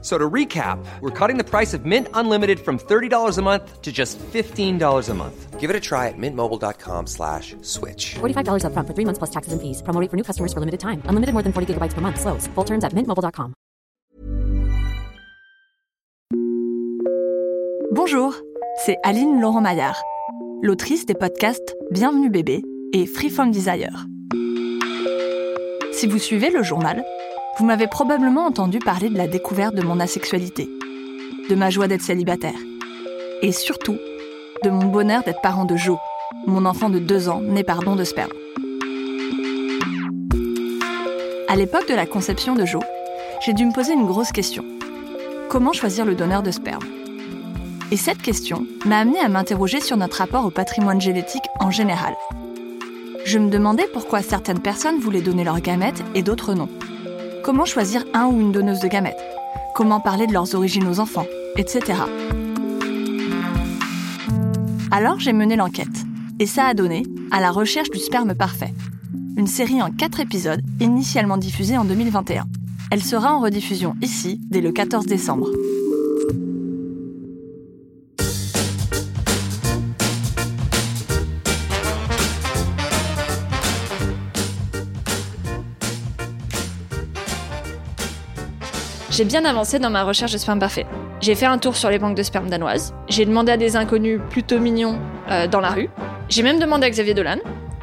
So to recap, we're cutting the price of Mint Unlimited from $30 a month to just $15 a month. Give it a try at mintmobile.com slash switch. $45 upfront for three months plus taxes and fees. Promo rate for new customers for limited time. Unlimited more than 40 gigabytes per month. Slows. Full terms at mintmobile.com. Bonjour, c'est Aline Laurent Maillard, l'autrice des podcasts Bienvenue bébé et Free From Desire. Si vous suivez le journal, vous m'avez probablement entendu parler de la découverte de mon asexualité, de ma joie d'être célibataire, et surtout de mon bonheur d'être parent de Jo, mon enfant de deux ans né par don de sperme. À l'époque de la conception de Jo, j'ai dû me poser une grosse question. Comment choisir le donneur de sperme? Et cette question m'a amené à m'interroger sur notre rapport au patrimoine génétique en général. Je me demandais pourquoi certaines personnes voulaient donner leurs gamètes et d'autres non. Comment choisir un ou une donneuse de gamètes? Comment parler de leurs origines aux enfants Etc. Alors j'ai mené l'enquête. Et ça a donné à la recherche du sperme parfait. Une série en quatre épisodes, initialement diffusée en 2021. Elle sera en rediffusion ici dès le 14 décembre. J'ai bien avancé dans ma recherche de sperme parfait. J'ai fait un tour sur les banques de sperme danoises. J'ai demandé à des inconnus plutôt mignons euh, dans la rue. J'ai même demandé à Xavier Dolan.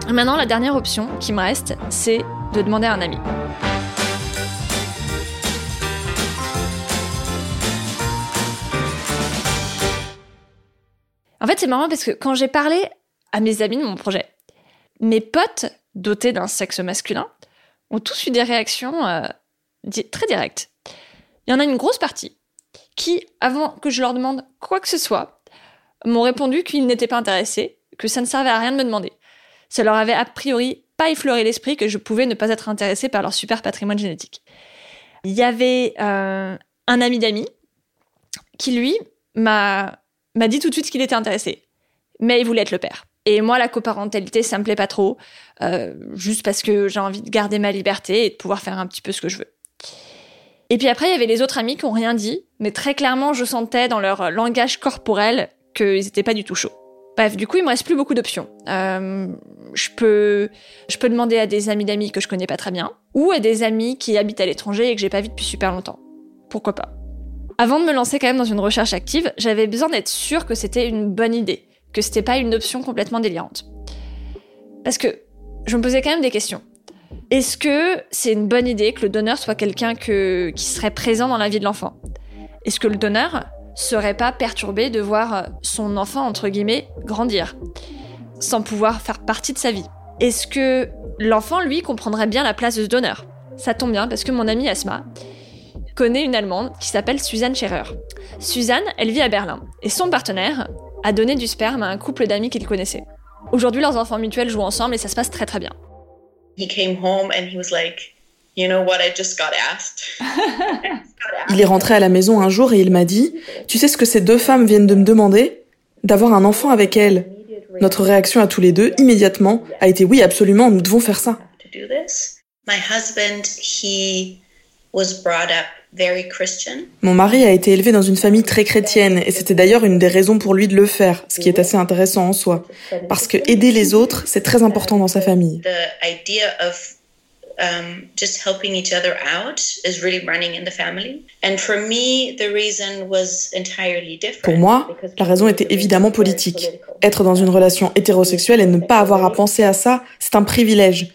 Maintenant, la dernière option qui me reste, c'est de demander à un ami. En fait, c'est marrant parce que quand j'ai parlé à mes amis de mon projet, mes potes dotés d'un sexe masculin ont tous eu des réactions euh, très directes. Il y en a une grosse partie qui, avant que je leur demande quoi que ce soit, m'ont répondu qu'ils n'étaient pas intéressés, que ça ne servait à rien de me demander. Ça leur avait a priori pas effleuré l'esprit que je pouvais ne pas être intéressée par leur super patrimoine génétique. Il y avait euh, un ami d'amis qui, lui, m'a dit tout de suite qu'il était intéressé, mais il voulait être le père. Et moi, la coparentalité, ça me plaît pas trop, euh, juste parce que j'ai envie de garder ma liberté et de pouvoir faire un petit peu ce que je veux. Et puis après, il y avait les autres amis qui ont rien dit, mais très clairement, je sentais dans leur langage corporel qu'ils étaient pas du tout chauds. Bref, du coup, il me reste plus beaucoup d'options. Euh, je peux, je peux demander à des amis d'amis que je connais pas très bien, ou à des amis qui habitent à l'étranger et que j'ai pas vu depuis super longtemps. Pourquoi pas? Avant de me lancer quand même dans une recherche active, j'avais besoin d'être sûre que c'était une bonne idée, que c'était pas une option complètement délirante. Parce que je me posais quand même des questions. Est-ce que c'est une bonne idée que le donneur soit quelqu'un qui serait présent dans la vie de l'enfant? Est-ce que le donneur serait pas perturbé de voir son enfant, entre guillemets, grandir, sans pouvoir faire partie de sa vie? Est-ce que l'enfant, lui, comprendrait bien la place de ce donneur? Ça tombe bien parce que mon amie Asma connaît une Allemande qui s'appelle Suzanne Scherer. Suzanne, elle vit à Berlin et son partenaire a donné du sperme à un couple d'amis qu'il connaissait. Aujourd'hui, leurs enfants mutuels jouent ensemble et ça se passe très très bien. Il est rentré à la maison un jour et il m'a dit Tu sais ce que ces deux femmes viennent de me demander? D'avoir un enfant avec elles. Notre réaction à tous les deux, immédiatement, a été Oui, absolument, nous devons faire ça. Mon mari a été élevé dans une famille très chrétienne et c'était d'ailleurs une des raisons pour lui de le faire, ce qui est assez intéressant en soi. Parce que aider les autres, c'est très important dans sa famille. Pour moi, la raison était évidemment politique. Être dans une relation hétérosexuelle et ne pas avoir à penser à ça, c'est un privilège.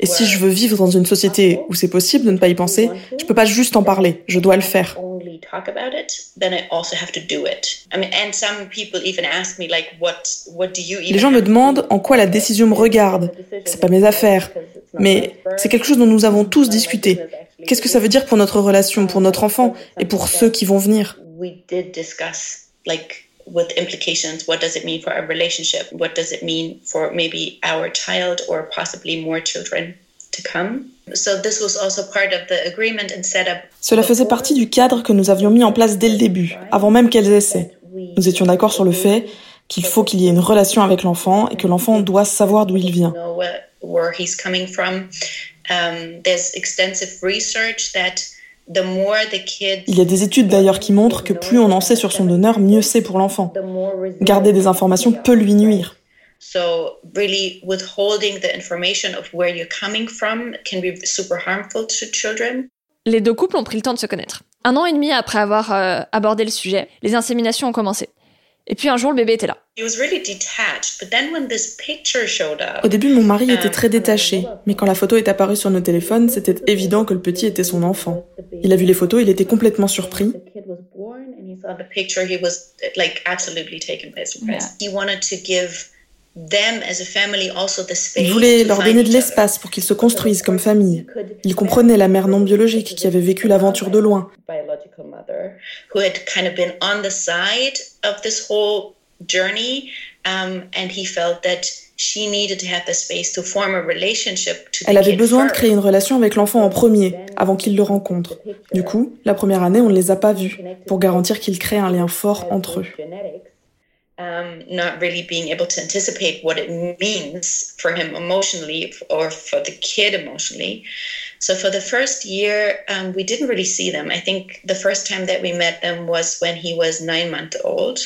Et si je veux vivre dans une société où c'est possible de ne pas y penser, je peux pas juste en parler, je dois le faire. Les gens me demandent en quoi la décision me regarde. C'est pas mes affaires. Mais c'est quelque chose dont nous avons tous discuté. Qu'est-ce que ça veut dire pour notre relation, pour notre enfant et pour ceux qui vont venir? With implications. What does it mean for our relationship? What does it mean for maybe our child or possibly more children to come? So this was also part of the agreement and setup. Cela faisait partie du cadre que nous avions mis en place dès le début, avant même qu'elles essaient. Nous étions d'accord sur le fait qu'il faut qu'il y ait une relation avec l'enfant et que l'enfant doit savoir d'où il vient. Il y a des études d'ailleurs qui montrent que plus on en sait sur son donneur, mieux c'est pour l'enfant. the more Garder des informations peut lui nuire. So really withholding the information of where you're coming from can be super harmful to children. Les deux couples ont pris le temps de se connaître. Un an et demi après avoir euh, abordé le sujet, les inséminations ont commencé. Et puis un jour, le bébé était là. He was really detached, but then when this picture showed up, Au début, mon mari était très détaché, mais quand la photo est apparue sur nos téléphones, c'était évident que le petit était son enfant. Il a vu les photos, il était complètement surpris. the Il voulait leur donner de l'espace pour qu'ils se construisent comme famille. Il comprenait la mère non biologique qui avait vécu l'aventure de loin. biological mother who had kind of been on the side of this whole journey um, and he felt that she needed to have the space to form a relationship to the Elle avait besoin de créer une relation avec l'enfant en premier, avant qu'il le rencontre. Du coup, la première année, on ne les a pas vus, pour garantir qu'ils créent un lien fort entre eux. Um, not really being able to anticipate what it means for him emotionally or for the kid emotionally. So for the first year, um, we didn't really see them. I think the first time that we met them was when he was nine months old.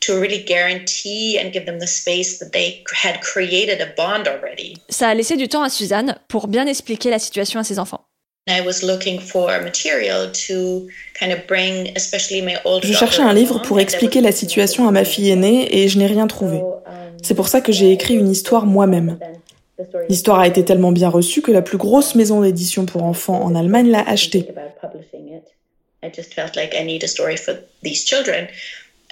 To really guarantee and give them the space that they had created a bond already. Ça a laissé du temps à Suzanne pour bien expliquer la situation à ses enfants. I was looking for material to kind of bring, especially my older Je cherchais un livre pour expliquer la situation à ma fille aînée et je n'ai rien trouvé. C'est pour ça que j'ai écrit une histoire moi-même. L'histoire a été tellement bien reçue que la plus grosse maison d'édition pour enfants en Allemagne l'a achetée.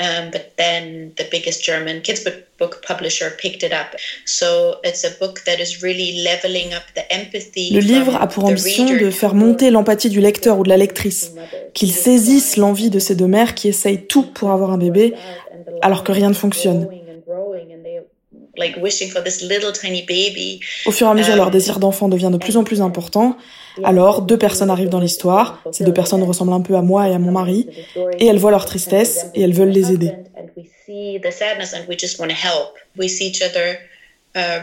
Um, but then the biggest German kids book, book publisher picked it up. So it's a book that is really leveling up the empathy. Le livre a pour ambition de faire monter l'empathie du lecteur ou de la lectrice, qu'il saisisse l'envie de ces deux mères qui essayent tout pour avoir un bébé, alors que rien ne fonctionne. Like wishing for this little tiny baby. Au fur et à mesure, leur désir d'enfant devient de plus en plus important. Alors, deux personnes arrivent dans l'histoire. Ces deux personnes ressemblent un peu à moi et à mon mari. Et elles voient leur tristesse et elles veulent les aider. And we see the sadness and we just want to help. We see each other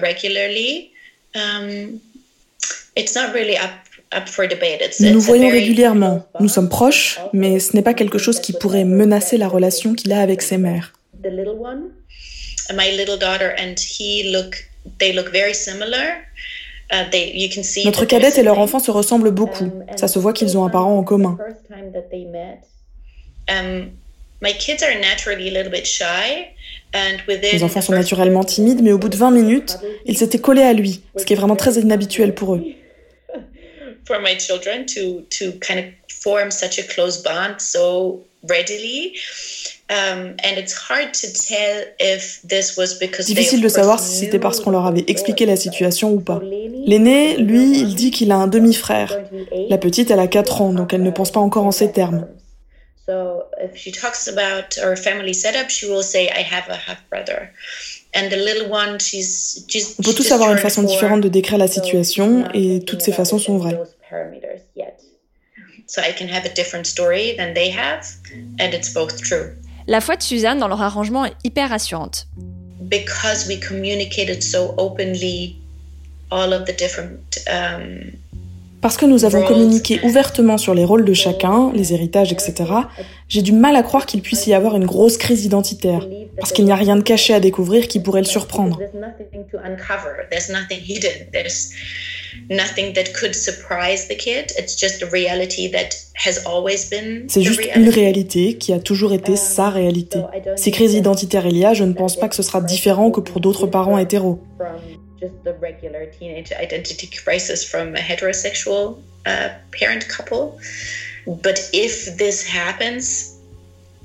regularly. It's not really up, up for debate. It's, Nous nous voyons régulièrement. Nous sommes proches, mais ce n'est pas quelque chose qui pourrait menacer la relation qu'il a avec ses mères. The little one, my little daughter, and he look. They look very similar. They, you can see Notre cadette et leur enfant se ressemblent beaucoup. Um, Ça se voit qu'ils ont un parent en commun. met, um, my kids are naturally a little bit shy, and within Les enfants sont naturellement timides, mais au bout de 20 minutes, ils s'étaient collés à lui, ce qui est vraiment très inhabituel pour eux. Um, and it's hard to tell if this was because Difficile de savoir si c'était parce qu'on leur avait expliqué la it. situation ou pas. L'aîné, lui, il dit qu'il a un demi-frère. La petite, elle a 4 ans, donc elle ne pense pas encore en ces termes. So if she talks about her family setup, she will say, "I have a half brother," and the little one, she's she's. On peut tous avoir une façon différente de décrire la situation, et toutes ces façons sont vraies. So I can have a different story than they have, and it's both true. La foi de Suzanne dans leur arrangement est hyper rassurante. because we communicated so openly all of the different um, Parce que nous avons communiqué ouvertement sur les rôles de chacun, les héritages, etc., j'ai du mal à croire qu'il puisse y avoir une grosse crise identitaire. Parce qu'il n'y a rien de caché à découvrir qui pourrait le surprendre. C'est juste reality. une réalité qui a toujours été sa réalité. Si crise identitaire il y a, je ne pense pas que ce sera différent que pour d'autres parents hétéros. Just the regular teenage identity crisis from a heterosexual uh, parent couple. But if this happens,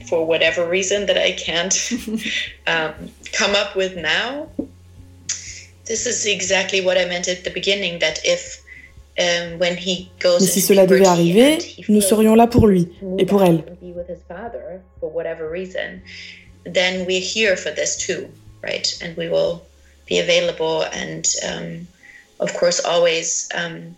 for whatever reason that I can't um, come up with now, this is exactly what I meant at the beginning. That if um, when he goes Mais si cela devait arriver, nous serions là pour lui to et pour elle. be with his father for whatever reason, then we're here for this too, right? And we will be available and, um, of course, always. Um,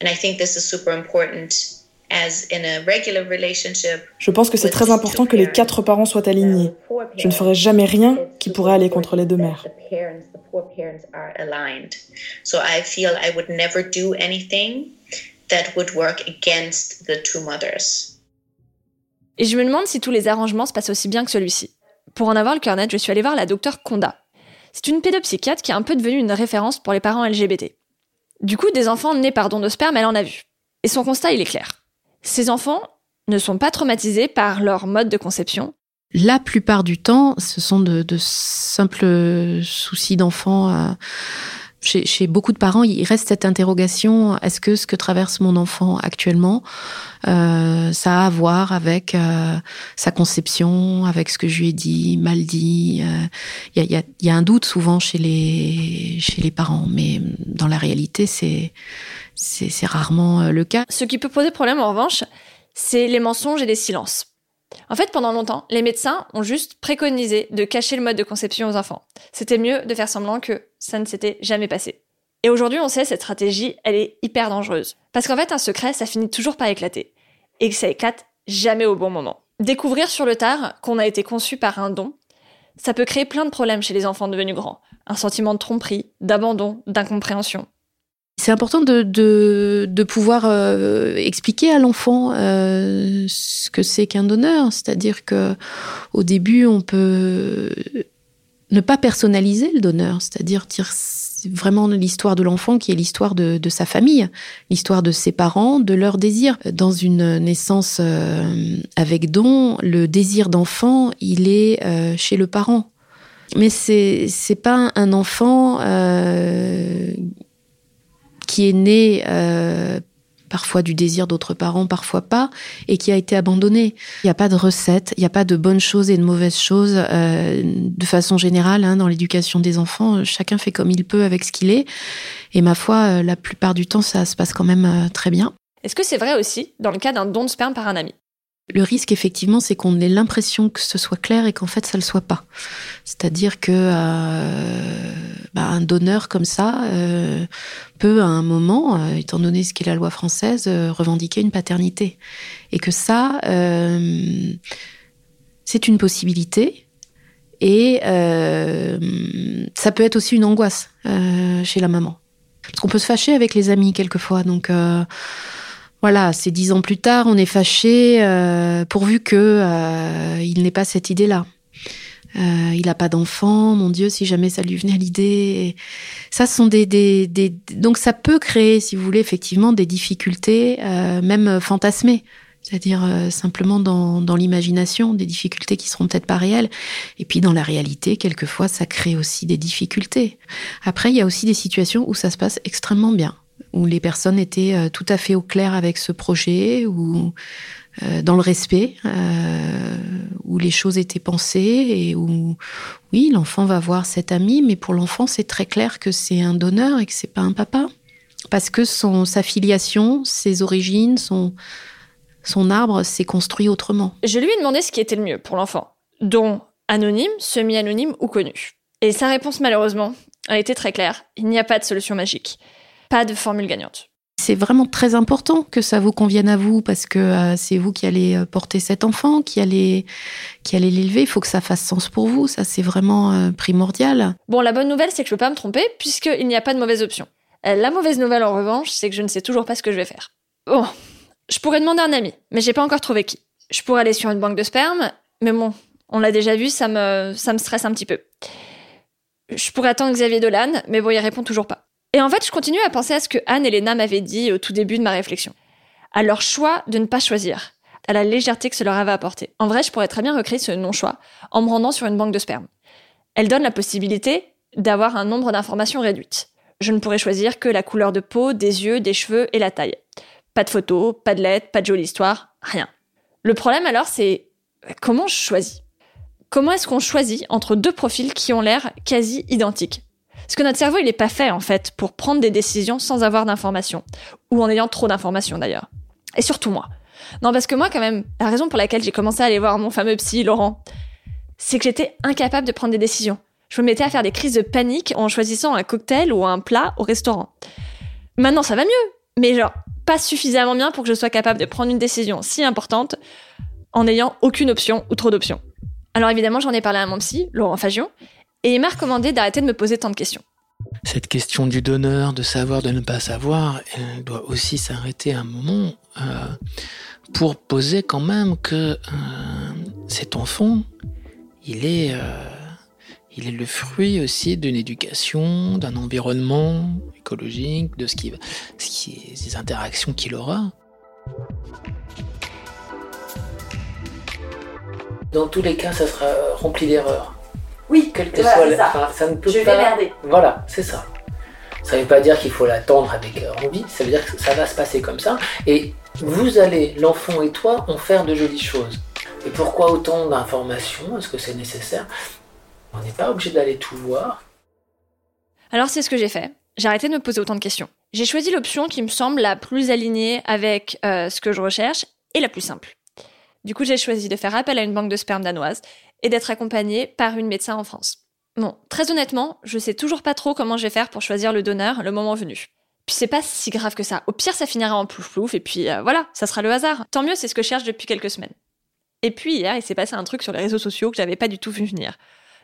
and I think this is super important as in a regular relationship. Je pense que c'est très important que les quatre parents soient alignés. Je ne ferai jamais rien qui pourrait aller contre les deux mères. So I feel I would never do anything that would work against the two mothers. Et je me demande si tous les arrangements se passent aussi bien que celui-ci. Pour en avoir le cœur net, je suis allée voir la docteure Konda. C'est une pédopsychiatre qui est un peu devenue une référence pour les parents LGBT. Du coup, des enfants nés par don de sperme, elle en a vu. Et son constat, il est clair. Ces enfants ne sont pas traumatisés par leur mode de conception. La plupart du temps, ce sont de, simples soucis d'enfants. Chez, beaucoup de parents, il reste cette interrogation est-ce que ce que traverse mon enfant actuellement, euh, ça a à voir avec euh, sa conception, avec ce que je lui ai dit, mal dit Il y, a, y, a, un doute souvent chez les, parents, mais dans la réalité, c'est rarement le cas. Ce qui peut poser problème, en revanche, c'est les mensonges et les silences. En fait, pendant longtemps, les médecins ont juste préconisé de cacher le mode de conception aux enfants. C'était mieux de faire semblant que ça ne s'était jamais passé. Et aujourd'hui, on sait, cette stratégie, elle est hyper dangereuse. Parce qu'en fait, un secret, ça finit toujours par éclater. Et que ça éclate jamais au bon moment. Découvrir sur le tard qu'on a été conçu par un don, ça peut créer plein de problèmes chez les enfants devenus grands. Un sentiment de tromperie, d'abandon, d'incompréhension. C'est important de, pouvoir euh, expliquer à l'enfant euh, ce que c'est qu'un donneur. C'est-à-dire que au début, on peut ne pas personnaliser le donneur, c'est-à-dire dire vraiment l'histoire de l'enfant qui est l'histoire de, sa famille, l'histoire de ses parents, de leurs désirs. Dans une naissance euh, avec don, le désir d'enfant, il est chez le parent. Mais c'est pas un enfant qui est né euh, parfois du désir d'autres parents, parfois pas, et qui a été abandonné. Il n'y a pas de recette, il n'y a pas de bonnes choses et de mauvaises choses. Euh, de façon générale, hein, dans l'éducation des enfants, chacun fait comme il peut avec ce qu'il est. Et ma foi, euh, la plupart du temps, ça se passe quand même très bien. Est-ce que c'est vrai aussi dans le cas d'un don de sperme par un ami? Le risque, effectivement, c'est qu'on ait l'impression que ce soit clair et qu'en fait, ça ne le soit pas. C'est-à-dire que euh, bah, un donneur comme ça euh, peut, à un moment, euh, étant donné ce qu'est la loi française, revendiquer une paternité. Et que ça, c'est une possibilité. Et ça peut être aussi une angoisse chez la maman. Parce qu'on peut se fâcher avec les amis quelquefois. Donc voilà, c'est dix ans plus tard, on est fâché, euh, pourvu que euh, il n'ait pas cette idée-là. Euh, il n'a pas d'enfant, mon Dieu, si jamais ça lui venait l'idée. Ça sont des, des, des, donc ça peut créer, si vous voulez, effectivement des difficultés, même fantasmées, c'est-à-dire simplement dans, dans l'imagination, des difficultés qui seront peut-être pas réelles. Et puis dans la réalité, quelquefois, ça crée aussi des difficultés. Après, il y a aussi des situations où ça se passe extrêmement bien où les personnes étaient euh, tout à fait au clair avec ce projet, ou euh, dans le respect, euh, où les choses étaient pensées et où, oui, l'enfant va voir cet ami, mais pour l'enfant, c'est très clair que c'est un donneur et que c'est pas un papa. Parce que son, sa filiation, ses origines, son, son arbre s'est construit autrement. Je lui ai demandé ce qui était le mieux pour l'enfant, dont anonyme, semi-anonyme ou connu. Et sa réponse, malheureusement, a été très claire. Il n'y a pas de solution magique pas de formule gagnante. C'est vraiment très important que ça vous convienne à vous parce que euh, c'est vous qui allez euh, porter cet enfant, qui allez qui allez l'élever. Il faut que ça fasse sens pour vous. Ça, c'est vraiment euh, primordial. Bon, la bonne nouvelle, c'est que je peux pas me tromper puisqu'il n'y a pas de mauvaise option. la mauvaise nouvelle, en revanche, c'est que je ne sais toujours pas ce que je vais faire. Bon, je pourrais demander un ami, mais j'ai pas encore trouvé qui. Je pourrais aller sur une banque de sperme, mais bon, on l'a déjà vu, ça me ça me stresse un petit peu. Je pourrais attendre Xavier Dolan, mais bon, il répond toujours pas. Et en fait, je continue à penser à ce que Anne et Léna m'avaient dit au tout début de ma réflexion. À leur choix de ne pas choisir, à la légèreté que cela avait apporté. En vrai, je pourrais très bien recréer ce non-choix en me rendant sur une banque de sperme. Elle donne la possibilité d'avoir un nombre d'informations réduites. Je ne pourrais choisir que la couleur de peau, des yeux, des cheveux et la taille. Pas de photos, pas de lettres, pas de jolie histoire, rien. Le problème alors, c'est comment je choisis? Comment est-ce qu'on choisit entre deux profils qui ont l'air quasi identiques? Parce que notre cerveau, il n'est pas fait, en fait, pour prendre des décisions sans avoir d'informations. Ou en ayant trop d'informations, d'ailleurs. Et surtout moi. Non, parce que moi, quand même, la raison pour laquelle j'ai commencé à aller voir mon fameux psy, Laurent, c'est que j'étais incapable de prendre des décisions. Je me mettais à faire des crises de panique en choisissant un cocktail ou un plat au restaurant. Maintenant, ça va mieux, mais genre, pas suffisamment bien pour que je sois capable de prendre une décision si importante en n'ayant aucune option ou trop d'options. Alors évidemment, j'en ai parlé à mon psy, Laurent Fagion, et il m'a recommandé d'arrêter de me poser tant de questions. Cette question du donneur, de savoir, de ne pas savoir, elle doit aussi s'arrêter un moment euh, pour poser quand même que euh, cet enfant, il est, euh, il est le fruit aussi d'une éducation, d'un environnement écologique, de ce qui, ce qui, des interactions qu'il aura. Dans tous les cas, ça sera rempli d'erreurs. Oui, Quelle que voilà, soit la- ça. enfin, ça ne peut Je vais merder. Voilà, c'est ça. Ça ne veut pas dire qu'il faut l'attendre avec euh, envie, ça veut dire que ça va se passer comme ça. Et vous allez, l'enfant et toi, en faire de jolies choses. Et pourquoi autant d'informations? Est-ce que c'est nécessaire? On n'est pas obligé d'aller tout voir. Alors c'est ce que j'ai fait. J'ai arrêté de me poser autant de questions. J'ai choisi l'option qui me semble la plus alignée avec euh, ce que je recherche et la plus simple. Du coup, j'ai choisi de faire appel à une banque de sperme danoise et d'être accompagnée par une médecin en France. Bon, très honnêtement, je sais toujours pas trop comment je vais faire pour choisir le donneur le moment venu. Puis c'est pas si grave que ça. Au pire, ça finira en plouf-plouf et puis euh, voilà, ça sera le hasard. Tant mieux, c'est ce que je cherche depuis quelques semaines. Et puis hier, il s'est passé un truc sur les réseaux sociaux que j'avais pas du tout vu venir.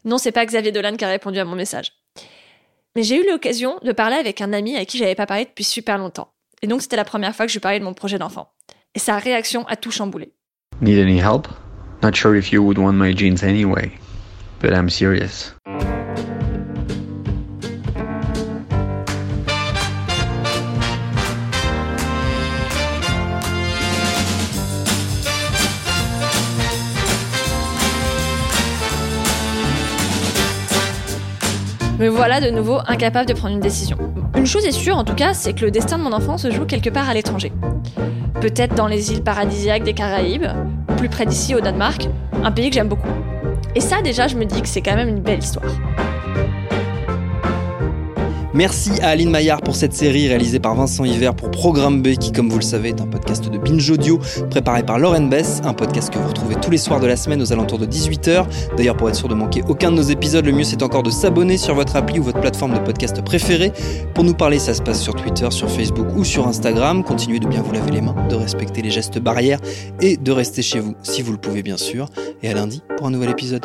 Non, c'est pas Xavier Dolan qui a répondu à mon message. Mais j'ai eu l'occasion de parler avec un ami à qui j'avais pas parlé depuis super longtemps. Et donc c'était la première fois que je lui parlais de mon projet d'enfant. Et sa réaction a tout chamboulé. Need any help? Not sure if you would want my jeans anyway, but I'm serious. Me voilà de nouveau incapable de prendre une décision. Une chose est sûre en tout cas, c'est que le destin de mon enfant se joue quelque part à l'étranger. Peut-être dans les îles paradisiaques des Caraïbes, plus près d'ici au Danemark, un pays que j'aime beaucoup. Et ça déjà, je me dis que c'est quand même une belle histoire. Merci à Aline Maillard pour cette série réalisée par Vincent Hiver pour Programme B qui, comme vous le savez, est un podcast de Binge Audio préparé par Lauren Bess, un podcast que vous retrouvez tous les soirs de la semaine aux alentours de 18h. D'ailleurs, pour être sûr de manquer aucun de nos épisodes, le mieux c'est encore de s'abonner sur votre appli ou votre plateforme de podcast préférée. Pour nous parler, ça se passe sur Twitter, sur Facebook ou sur Instagram. Continuez de bien vous laver les mains, de respecter les gestes barrières et de rester chez vous si vous le pouvez bien sûr. Et à lundi pour un nouvel épisode.